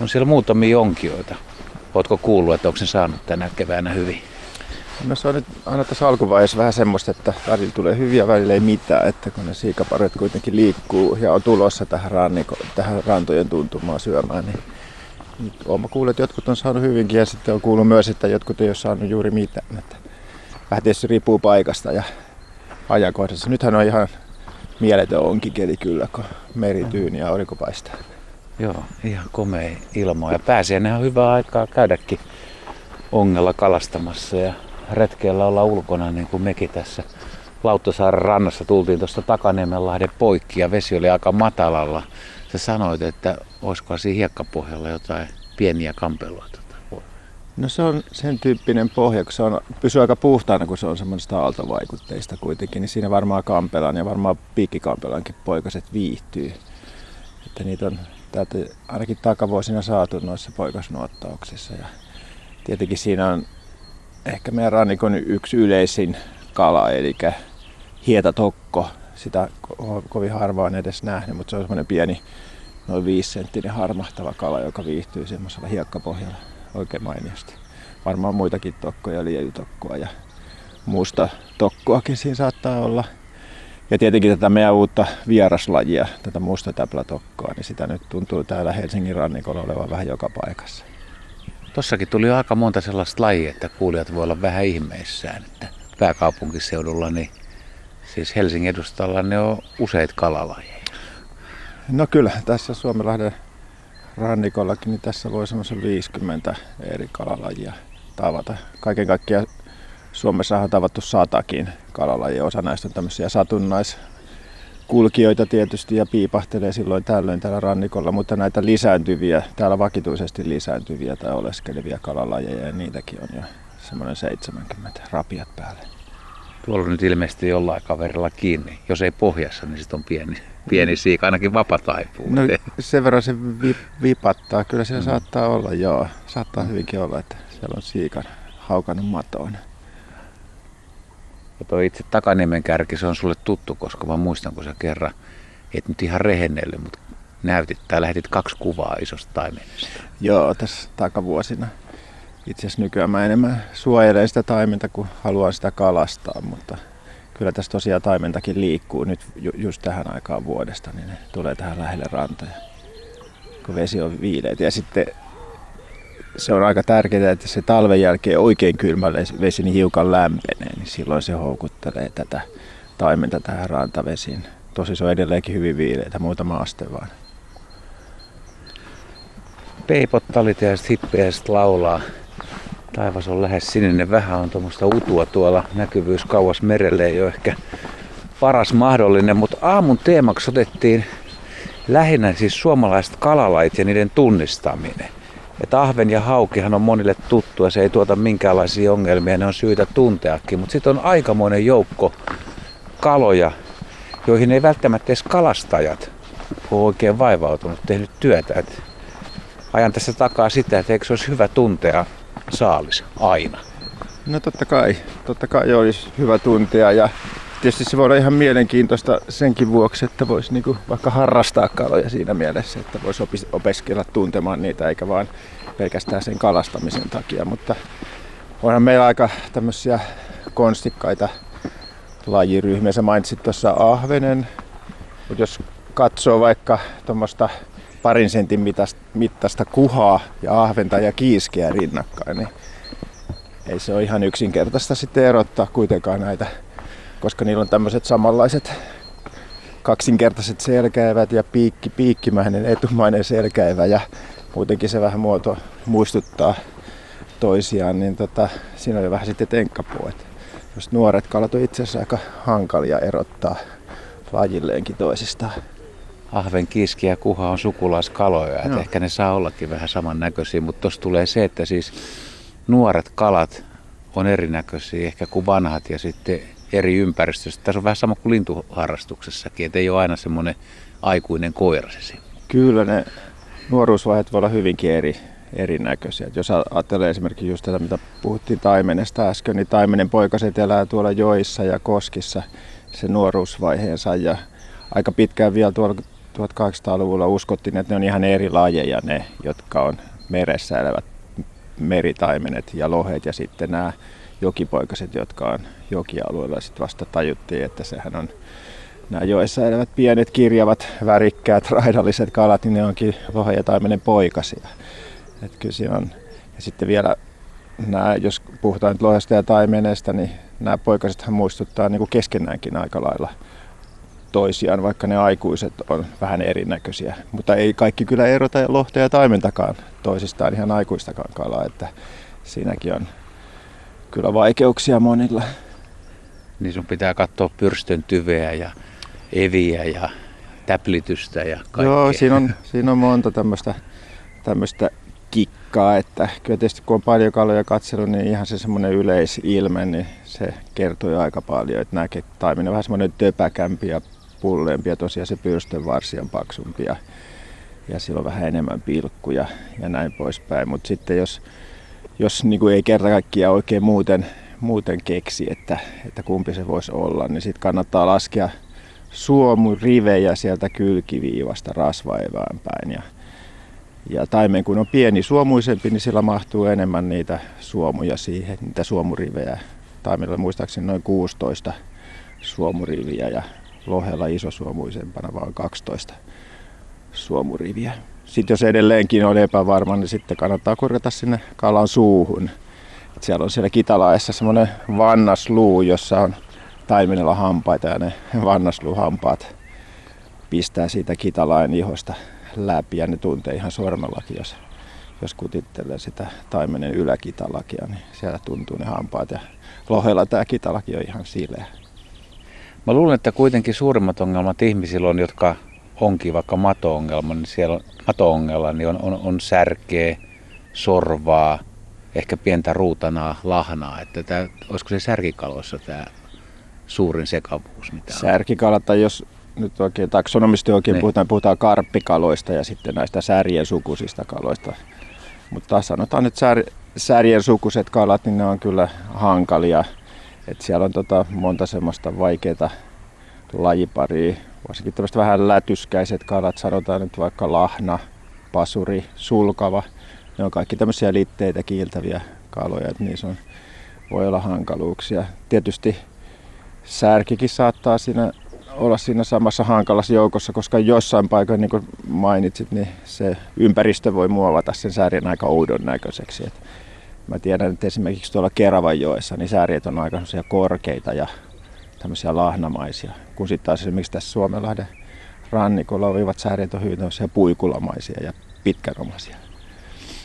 On siellä muutamia onkioita. Oletko kuullut, että onko se saanut tänä keväänä hyvin? No se on nyt aina tässä alkuvaiheessa vähän semmoista, että välillä tulee hyviä, välillä ei mitään, että kun ne siikaparet kuitenkin liikkuu ja on tulossa tähän, ranniko, tähän rantojen tuntumaan syömään, niin nyt olen kuullut, että jotkut on saanut hyvinkin ja sitten on kuullut myös, että jotkut ei ole saanut juuri mitään. Että vähän tietysti riippuu paikasta ja ajankohdassa. Nythän on ihan mieletön onkikeli kyllä, kun meri tyyni ja aurinko paistaa. Joo, ihan komea ilma ja pääsiäinen on hyvä aikaa käydäkin ongella kalastamassa ja retkeellä olla ulkona niin kuin mekin tässä Lauttasaaren rannassa tultiin tuosta Takaniemenlahden poikki ja vesi oli aika matalalla. Sä sanoit, että olisiko siinä hiekkapohjalla jotain pieniä kampeluita. No se on sen tyyppinen pohja, kun se on, pysyy aika puhtaana, kun se on semmoista aaltovaikutteista kuitenkin, niin siinä varmaan kampelan ja varmaan piikkikampelankin poikaset viihtyy. Että niitä on täältä ainakin takavuosina saatu noissa poikasnuottauksissa. Ja tietenkin siinä on ehkä meidän rannikon yksi yleisin kala, eli hietatokko. Sitä ko- kovin harvaan edes nähnyt, mutta se on semmoinen pieni, noin viisisenttinen harmahtava kala, joka viihtyy semmoisella hiekkapohjalla oikein mainiosti. Varmaan muitakin tokkoja, liejutokkoa ja muusta tokkoakin siinä saattaa olla. Ja tietenkin tätä meidän uutta vieraslajia, tätä musta täplätokkoa, niin sitä nyt tuntuu täällä Helsingin rannikolla olevan vähän joka paikassa. Tossakin tuli aika monta sellaista lajia, että kuulijat voi olla vähän ihmeissään, että pääkaupunkiseudulla, niin siis Helsingin edustalla ne on useita kalalajeja. No kyllä, tässä Suomenlahden rannikollakin, niin tässä voi semmoisen 50 eri kalalajia tavata. Kaiken kaikkiaan Suomessa on tavattu satakin kalalajia. Osa näistä on tämmöisiä satunnaiskulkijoita tietysti ja piipahtelee silloin tällöin täällä rannikolla, mutta näitä lisääntyviä, täällä vakituisesti lisääntyviä tai oleskelevia kalalajeja ja niitäkin on jo semmoinen 70 rapiat päälle. Tuolla on nyt ilmeisesti jollain kaverilla kiinni. Jos ei pohjassa, niin sitten on pieni, pieni siika, ainakin vapataipuu. No sen verran se vi, vipattaa. Kyllä se mm. saattaa olla, joo. Saattaa hyvinkin olla, että siellä on siikan haukannut matoon. Ja toi itse Takaniemen kärki, se on sulle tuttu, koska mä muistan, kun sä kerran, et nyt ihan rehennellyt, mutta näytit tai lähetit kaksi kuvaa isosta taimenesta. Joo, tässä takavuosina. Itse asiassa nykyään mä enemmän suojelen sitä taimenta, kun haluan sitä kalastaa, mutta kyllä tässä tosiaan taimentakin liikkuu nyt ju- just tähän aikaan vuodesta, niin ne tulee tähän lähelle rantoja, kun vesi on viileitä. Ja sitten se on aika tärkeää, että se talven jälkeen oikein kylmälle vesi niin hiukan lämpenee, niin silloin se houkuttelee tätä taimenta tähän rantavesiin. Tosi se on edelleenkin hyvin viileitä, muutama aste vaan. Peipot ja hippeäiset laulaa. Taivas on lähes sininen. Vähän on tuommoista utua tuolla. Näkyvyys kauas merelle ei ole ehkä paras mahdollinen, mutta aamun teemaksi otettiin lähinnä siis suomalaiset kalalait ja niiden tunnistaminen. Että ahven ja haukihan on monille tuttu ja se ei tuota minkäänlaisia ongelmia, ne on syytä tunteakin. Mutta sitten on aikamoinen joukko kaloja, joihin ei välttämättä edes kalastajat ole oikein vaivautunut, tehnyt työtä. Et ajan tässä takaa sitä, että eikö se olisi hyvä tuntea saalis aina? No totta kai, totta kai olisi hyvä tuntea ja tietysti se voi olla ihan mielenkiintoista senkin vuoksi, että voisi niinku vaikka harrastaa kaloja siinä mielessä, että voisi opiskella tuntemaan niitä eikä vaan pelkästään sen kalastamisen takia, mutta onhan meillä aika tämmöisiä konstikkaita lajiryhmiä. Sä mainitsit tuossa ahvenen, mutta jos katsoo vaikka tuommoista parin sentin mittaista kuhaa ja ahventa ja kiiskeä rinnakkain, niin ei se ole ihan yksinkertaista sitten erottaa kuitenkaan näitä, koska niillä on tämmöiset samanlaiset kaksinkertaiset selkäivät ja piikki, piikkimäinen etumainen selkäivä ja muutenkin se vähän muoto muistuttaa toisiaan, niin tota, siinä jo vähän sitten tenkkapuu. Että jos nuoret kalat on itse asiassa aika hankalia erottaa lajilleenkin toisistaan. Ahven, kiski ja kuha on sukulaiskaloja, että no. ehkä ne saa ollakin vähän samannäköisiä, mutta tuossa tulee se, että siis nuoret kalat on erinäköisiä ehkä kuin vanhat ja sitten eri ympäristössä. Tässä on vähän sama kuin lintuharrastuksessakin, että ei ole aina semmoinen aikuinen koira se Kyllä ne nuoruusvaiheet voi olla hyvinkin eri, erinäköisiä. Et jos ajattelee esimerkiksi just tätä, mitä puhuttiin taimenesta äsken, niin taimenen poikaset elää tuolla joissa ja koskissa sen nuoruusvaiheensa ja aika pitkään vielä tuolla 1800-luvulla uskottiin, että ne on ihan eri lajeja ne, jotka on meressä elävät meritaimenet ja lohet ja sitten nämä jokipoikaset, jotka on jokialueella. Sitten vasta tajuttiin, että sehän on nämä joessa elävät pienet, kirjavat, värikkäät, raidalliset kalat, niin ne onkin lohen ja taimenen poikasia. Että kyllä siinä on. Ja sitten vielä nämä, jos puhutaan nyt lohesta ja taimenesta, niin nämä poikasethan muistuttaa niin kuin keskenäänkin aika lailla toisiaan, vaikka ne aikuiset on vähän erinäköisiä. Mutta ei kaikki kyllä erota lohta ja taimentakaan toisistaan ihan aikuistakaan kalaa, että siinäkin on kyllä vaikeuksia monilla. Niin sun pitää katsoa pyrstön tyveä ja eviä ja täplitystä ja kaikkea. Joo, siinä on, siinä on monta tämmöistä, tämmöistä kikkaa, että kyllä tietysti kun on paljon kaloja katsellut, niin ihan se semmoinen yleisilme, niin se kertoo jo aika paljon, että nämä taiminen on vähän semmoinen töpäkämpi ja pulleempi ja tosiaan se pyrstön varsi on paksumpi ja, ja sillä on vähän enemmän pilkkuja ja näin poispäin, mutta sitten jos, jos niin kuin ei kerta kaikkiaan oikein muuten, muuten keksi, että, että kumpi se voisi olla, niin sitten kannattaa laskea suomurivejä sieltä kylkiviivasta rasvaevään päin. Ja, ja taimen kun on pieni suomuisempi, niin sillä mahtuu enemmän niitä suomuja siihen, niitä suomurivejä. Taimella muistaakseni noin 16 suomuriviä ja lohella isosuomuisempana vaan 12 suomuriviä. Sitten jos edelleenkin on epävarma, niin sitten kannattaa korjata sinne kalan suuhun. Et siellä on siellä kitalaessa semmoinen vannasluu, jossa on taimenella hampaita ja ne vannasluuhampaat pistää siitä kitalain ihosta läpi ja ne tuntee ihan sormellakin, jos, jos kutittelee sitä taimenen yläkitalakia, niin siellä tuntuu ne hampaat ja lohella tämä kitalaki on ihan sileä. Mä luulen, että kuitenkin suurimmat ongelmat ihmisillä on, jotka onkin vaikka mato-ongelma, niin siellä on, mato-ongelma, niin on, on, on särkeä, sorvaa, ehkä pientä ruutanaa, lahnaa. Että tämä, olisiko se särkikaloissa tämä suurin sekavuus? Mitä Särkikalat, tai jos nyt oikein taksonomisti oikein ne. puhutaan, puhutaan karppikaloista ja sitten näistä särjen sukuisista kaloista. Mutta sanotaan, että sär, särjen sukuiset kalat, niin ne on kyllä hankalia. Et siellä on tota monta semmoista vaikeaa lajiparia, varsinkin tämmöistä vähän lätyskäiset kalat, sanotaan nyt vaikka lahna, pasuri, sulkava. Ne on kaikki tämmöisiä litteitä kiiltäviä kaloja, että niissä on, voi olla hankaluuksia. Tietysti särkikin saattaa siinä olla siinä samassa hankalassa joukossa, koska jossain paikoin, niin kuin mainitsit, niin se ympäristö voi muovata sen särjen aika oudon näköiseksi. Et mä tiedän, että esimerkiksi tuolla Keravanjoessa niin särjet on aika korkeita ja tämmöisiä lahnamaisia, kun sitten taas esimerkiksi tässä Suomenlahden rannikolla olivat särjet on hyvin puikulamaisia ja pitkänomaisia.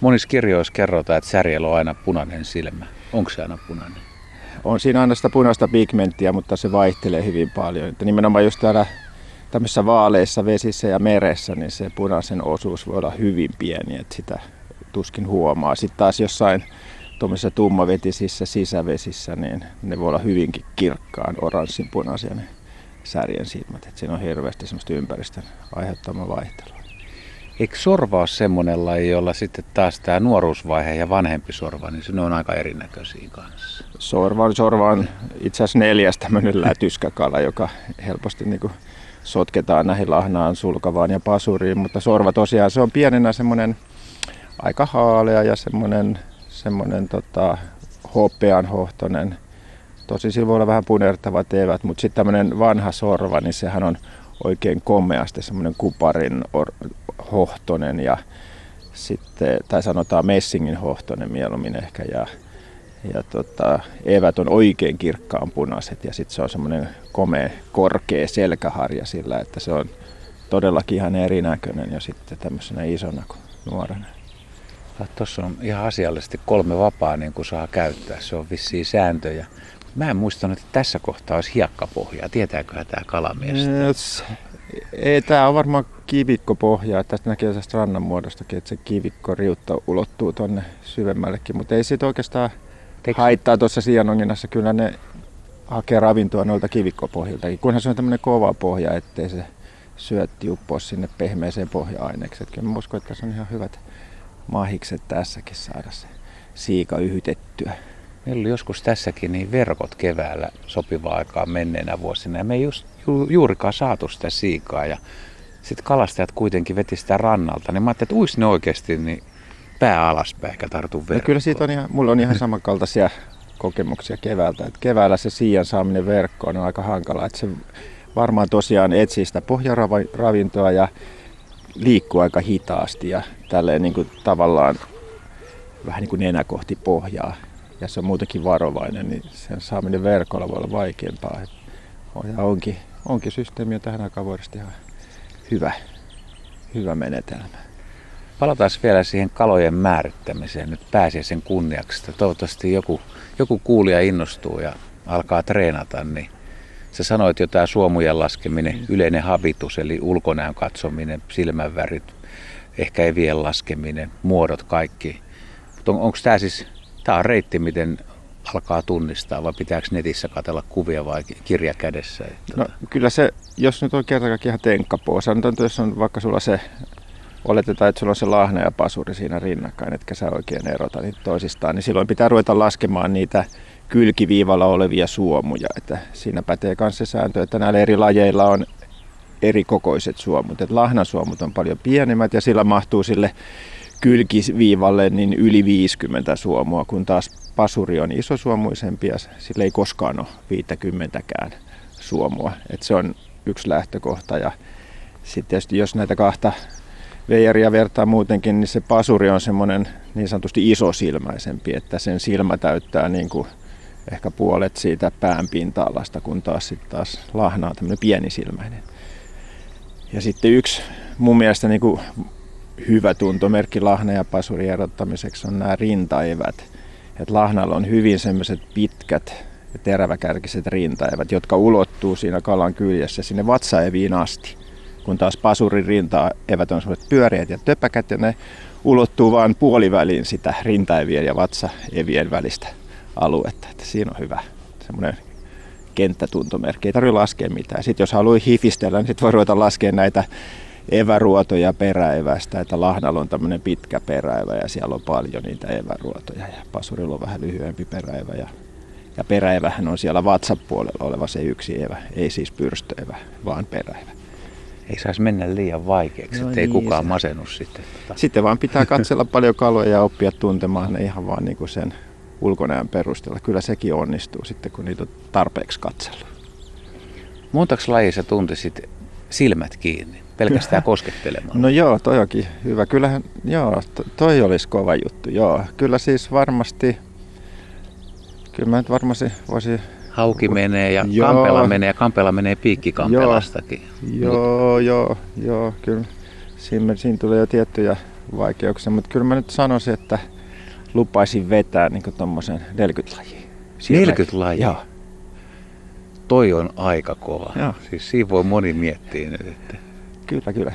Monissa kirjoissa kerrotaan, että särjellä on aina punainen silmä. Onko se aina punainen? on siinä aina sitä punaista pigmenttiä, mutta se vaihtelee hyvin paljon. Että nimenomaan just täällä tämmöisissä vaaleissa vesissä ja meressä, niin se punaisen osuus voi olla hyvin pieni, että sitä tuskin huomaa. Sitten taas jossain tuommoisissa tummavetisissä sisävesissä, niin ne voi olla hyvinkin kirkkaan oranssin punaisia ne särjen silmät. Että siinä on hirveästi semmoista ympäristön aiheuttamaa vaihtelua. Eikö sorva ole semmoinen laji, jolla sitten taas tämä nuoruusvaihe ja vanhempi sorva, niin ne on aika erinäköisiä kanssa? Sorva on, sorva on itse asiassa neljäs tämmöinen lätyskäkala, joka helposti niin kuin sotketaan näihin lahnaan, sulkavaan ja pasuriin, mutta sorva tosiaan se on pienenä semmoinen aika haalea ja semmoinen, semmoinen tota, hohtonen. Tosi sillä voi olla vähän punertavat evät, mutta sitten tämmöinen vanha sorva, niin sehän on oikein komeasti semmoinen kuparin or- hohtonen ja sitten, tai sanotaan messingin hohtonen mieluummin ehkä ja, ja tota, evät on oikein kirkkaan punaiset ja sitten se on semmoinen komea, korkea selkäharja sillä, että se on todellakin ihan erinäköinen jo sitten tämmöisenä isona kuin nuorena. Tuossa on ihan asiallisesti kolme vapaa niin kuin saa käyttää. Se on vissiin sääntöjä. Mä en muistanut, että tässä kohtaa olisi hiekkapohjaa. Tietääköhän tämä kalamies? Ei, tämä on varmaan kivikkopohja. Tästä näkee tästä rannan muodostakin, että se kivikko riutta ulottuu tonne syvemmällekin. Mutta ei siitä oikeastaan Teekö... haittaa tuossa sijanonginassa. Kyllä ne hakee ravintoa noilta kivikkopohjiltakin. Kunhan se on tämmöinen kova pohja, ettei se syötti uppoa sinne pehmeeseen pohja-aineeksi. Kyllä mä uskon, että tässä on ihan hyvät mahikset tässäkin saada se siika yhytettyä. Meillä oli joskus tässäkin niin verkot keväällä sopivaa aikaa menneenä vuosina ja me ei just, ju, juurikaan saatu sitä siikaa ja Sitten kalastajat kuitenkin veti sitä rannalta, niin mä ajattelin, että uis ne oikeasti niin pää alaspäin eikä tartu verkkoon. No kyllä siitä on ihan, mulla on ihan samankaltaisia kokemuksia keväältä. Et keväällä se siian saaminen verkkoon on aika hankala. Et se varmaan tosiaan etsii sitä pohjaravintoa ja liikkuu aika hitaasti ja tälleen niin kuin tavallaan vähän niin kuin nenä kohti pohjaa. Ja se on muutenkin varovainen, niin sen saaminen verkolla voi olla vaikeampaa. Ja onkin, onkin systeemi on tähän aikaan vuodesta ihan hyvä, hyvä menetelmä. Palataan vielä siihen kalojen määrittämiseen nyt pääsiäisen kunniaksi. Toivottavasti joku, joku kuulija innostuu ja alkaa treenata, niin Sä sanoit jo tämä suomujen laskeminen, yleinen habitus, eli ulkonäön katsominen, silmänvärit, ehkä evien laskeminen, muodot, kaikki. Mutta on, onko tämä siis, tämä on reitti, miten alkaa tunnistaa vai pitääkö netissä katella kuvia vai kirja kädessä? Että... No, kyllä se, jos nyt on kerran ihan tenkkapoo, sanotaan, että jos on vaikka sulla se, oletetaan, että sulla on se lahna ja pasuri siinä rinnakkain, etkä sä oikein erota niitä toisistaan, niin silloin pitää ruveta laskemaan niitä kylkiviivalla olevia suomuja. Että siinä pätee myös se sääntö, että näillä eri lajeilla on eri kokoiset suomut. Et lahnasuomut on paljon pienemmät ja sillä mahtuu sille kylkiviivalle niin yli 50 suomua, kun taas pasuri on isosuomuisempi ja sillä ei koskaan ole 50kään suomua. Et se on yksi lähtökohta ja sitten tietysti jos näitä kahta veijaria vertaa muutenkin, niin se pasuri on semmoinen niin sanotusti isosilmäisempi, että sen silmä täyttää niin kuin ehkä puolet siitä pään pinta-alasta, kun taas, sit taas lahna on tämmöinen pienisilmäinen. Ja sitten yksi mun mielestä niin kuin hyvä tuntomerkki lahna ja pasurin erottamiseksi on nämä rintaevät. Et lahnalla on hyvin semmoiset pitkät ja teräväkärkiset rintaevät, jotka ulottuu siinä kalan kyljessä sinne vatsaeviin asti. Kun taas pasurin rintaevät on semmoiset pyöreät ja töpäkät ja ne ulottuu vain puoliväliin sitä rintaevien ja vatsaevien välistä aluetta. Että siinä on hyvä semmoinen kenttätuntomerkki. Ei tarvitse laskea mitään. Sitten jos haluaa hifistellä, niin sitten voi ruveta laskemaan näitä eväruotoja peräevästä, että Lahnalla on tämmöinen pitkä peräevä ja siellä on paljon niitä eväruotoja ja Pasurilla on vähän lyhyempi peräevä ja, ja peräevähän on siellä vatsapuolella oleva se yksi evä, ei siis pyrstöevä, vaan peräevä. Ei saisi mennä liian vaikeaksi, no ettei niin, kukaan masennu sitten. Sitten vaan pitää katsella paljon kaloja ja oppia tuntemaan ne ihan vaan niin kuin sen ulkonäön perusteella. Kyllä sekin onnistuu sitten, kun niitä on tarpeeksi katsella. Montaks lajissa tuntisit silmät kiinni, pelkästään koskettelemaan? No joo, toi onkin hyvä. Kyllähän, joo, toi olisi kova juttu, joo. Kyllä siis varmasti, kyllä mä nyt varmasti voisi Hauki menee ja joo. Kampela menee ja Kampela menee piikkikampelastakin. Joo, joo, joo, joo, kyllä. Siinä, siinä tulee jo tiettyjä vaikeuksia, mutta kyllä mä nyt sanoisin, että lupaisin vetää niin tuommoisen 40 lajia. 40 lajia? Joo. Toi on aika kova. Joo. Siis siinä voi moni miettiä nyt, että... Kyllä, kyllä.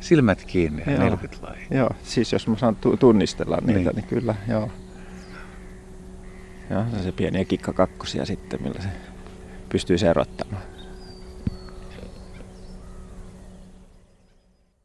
Silmät kiinni ja 40 lajia. Joo, siis jos mä saan tunnistella niitä, niin, niin kyllä, joo. Joo, se pieniä kikkakakkosia sitten, millä se pystyy erottamaan.